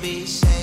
be safe.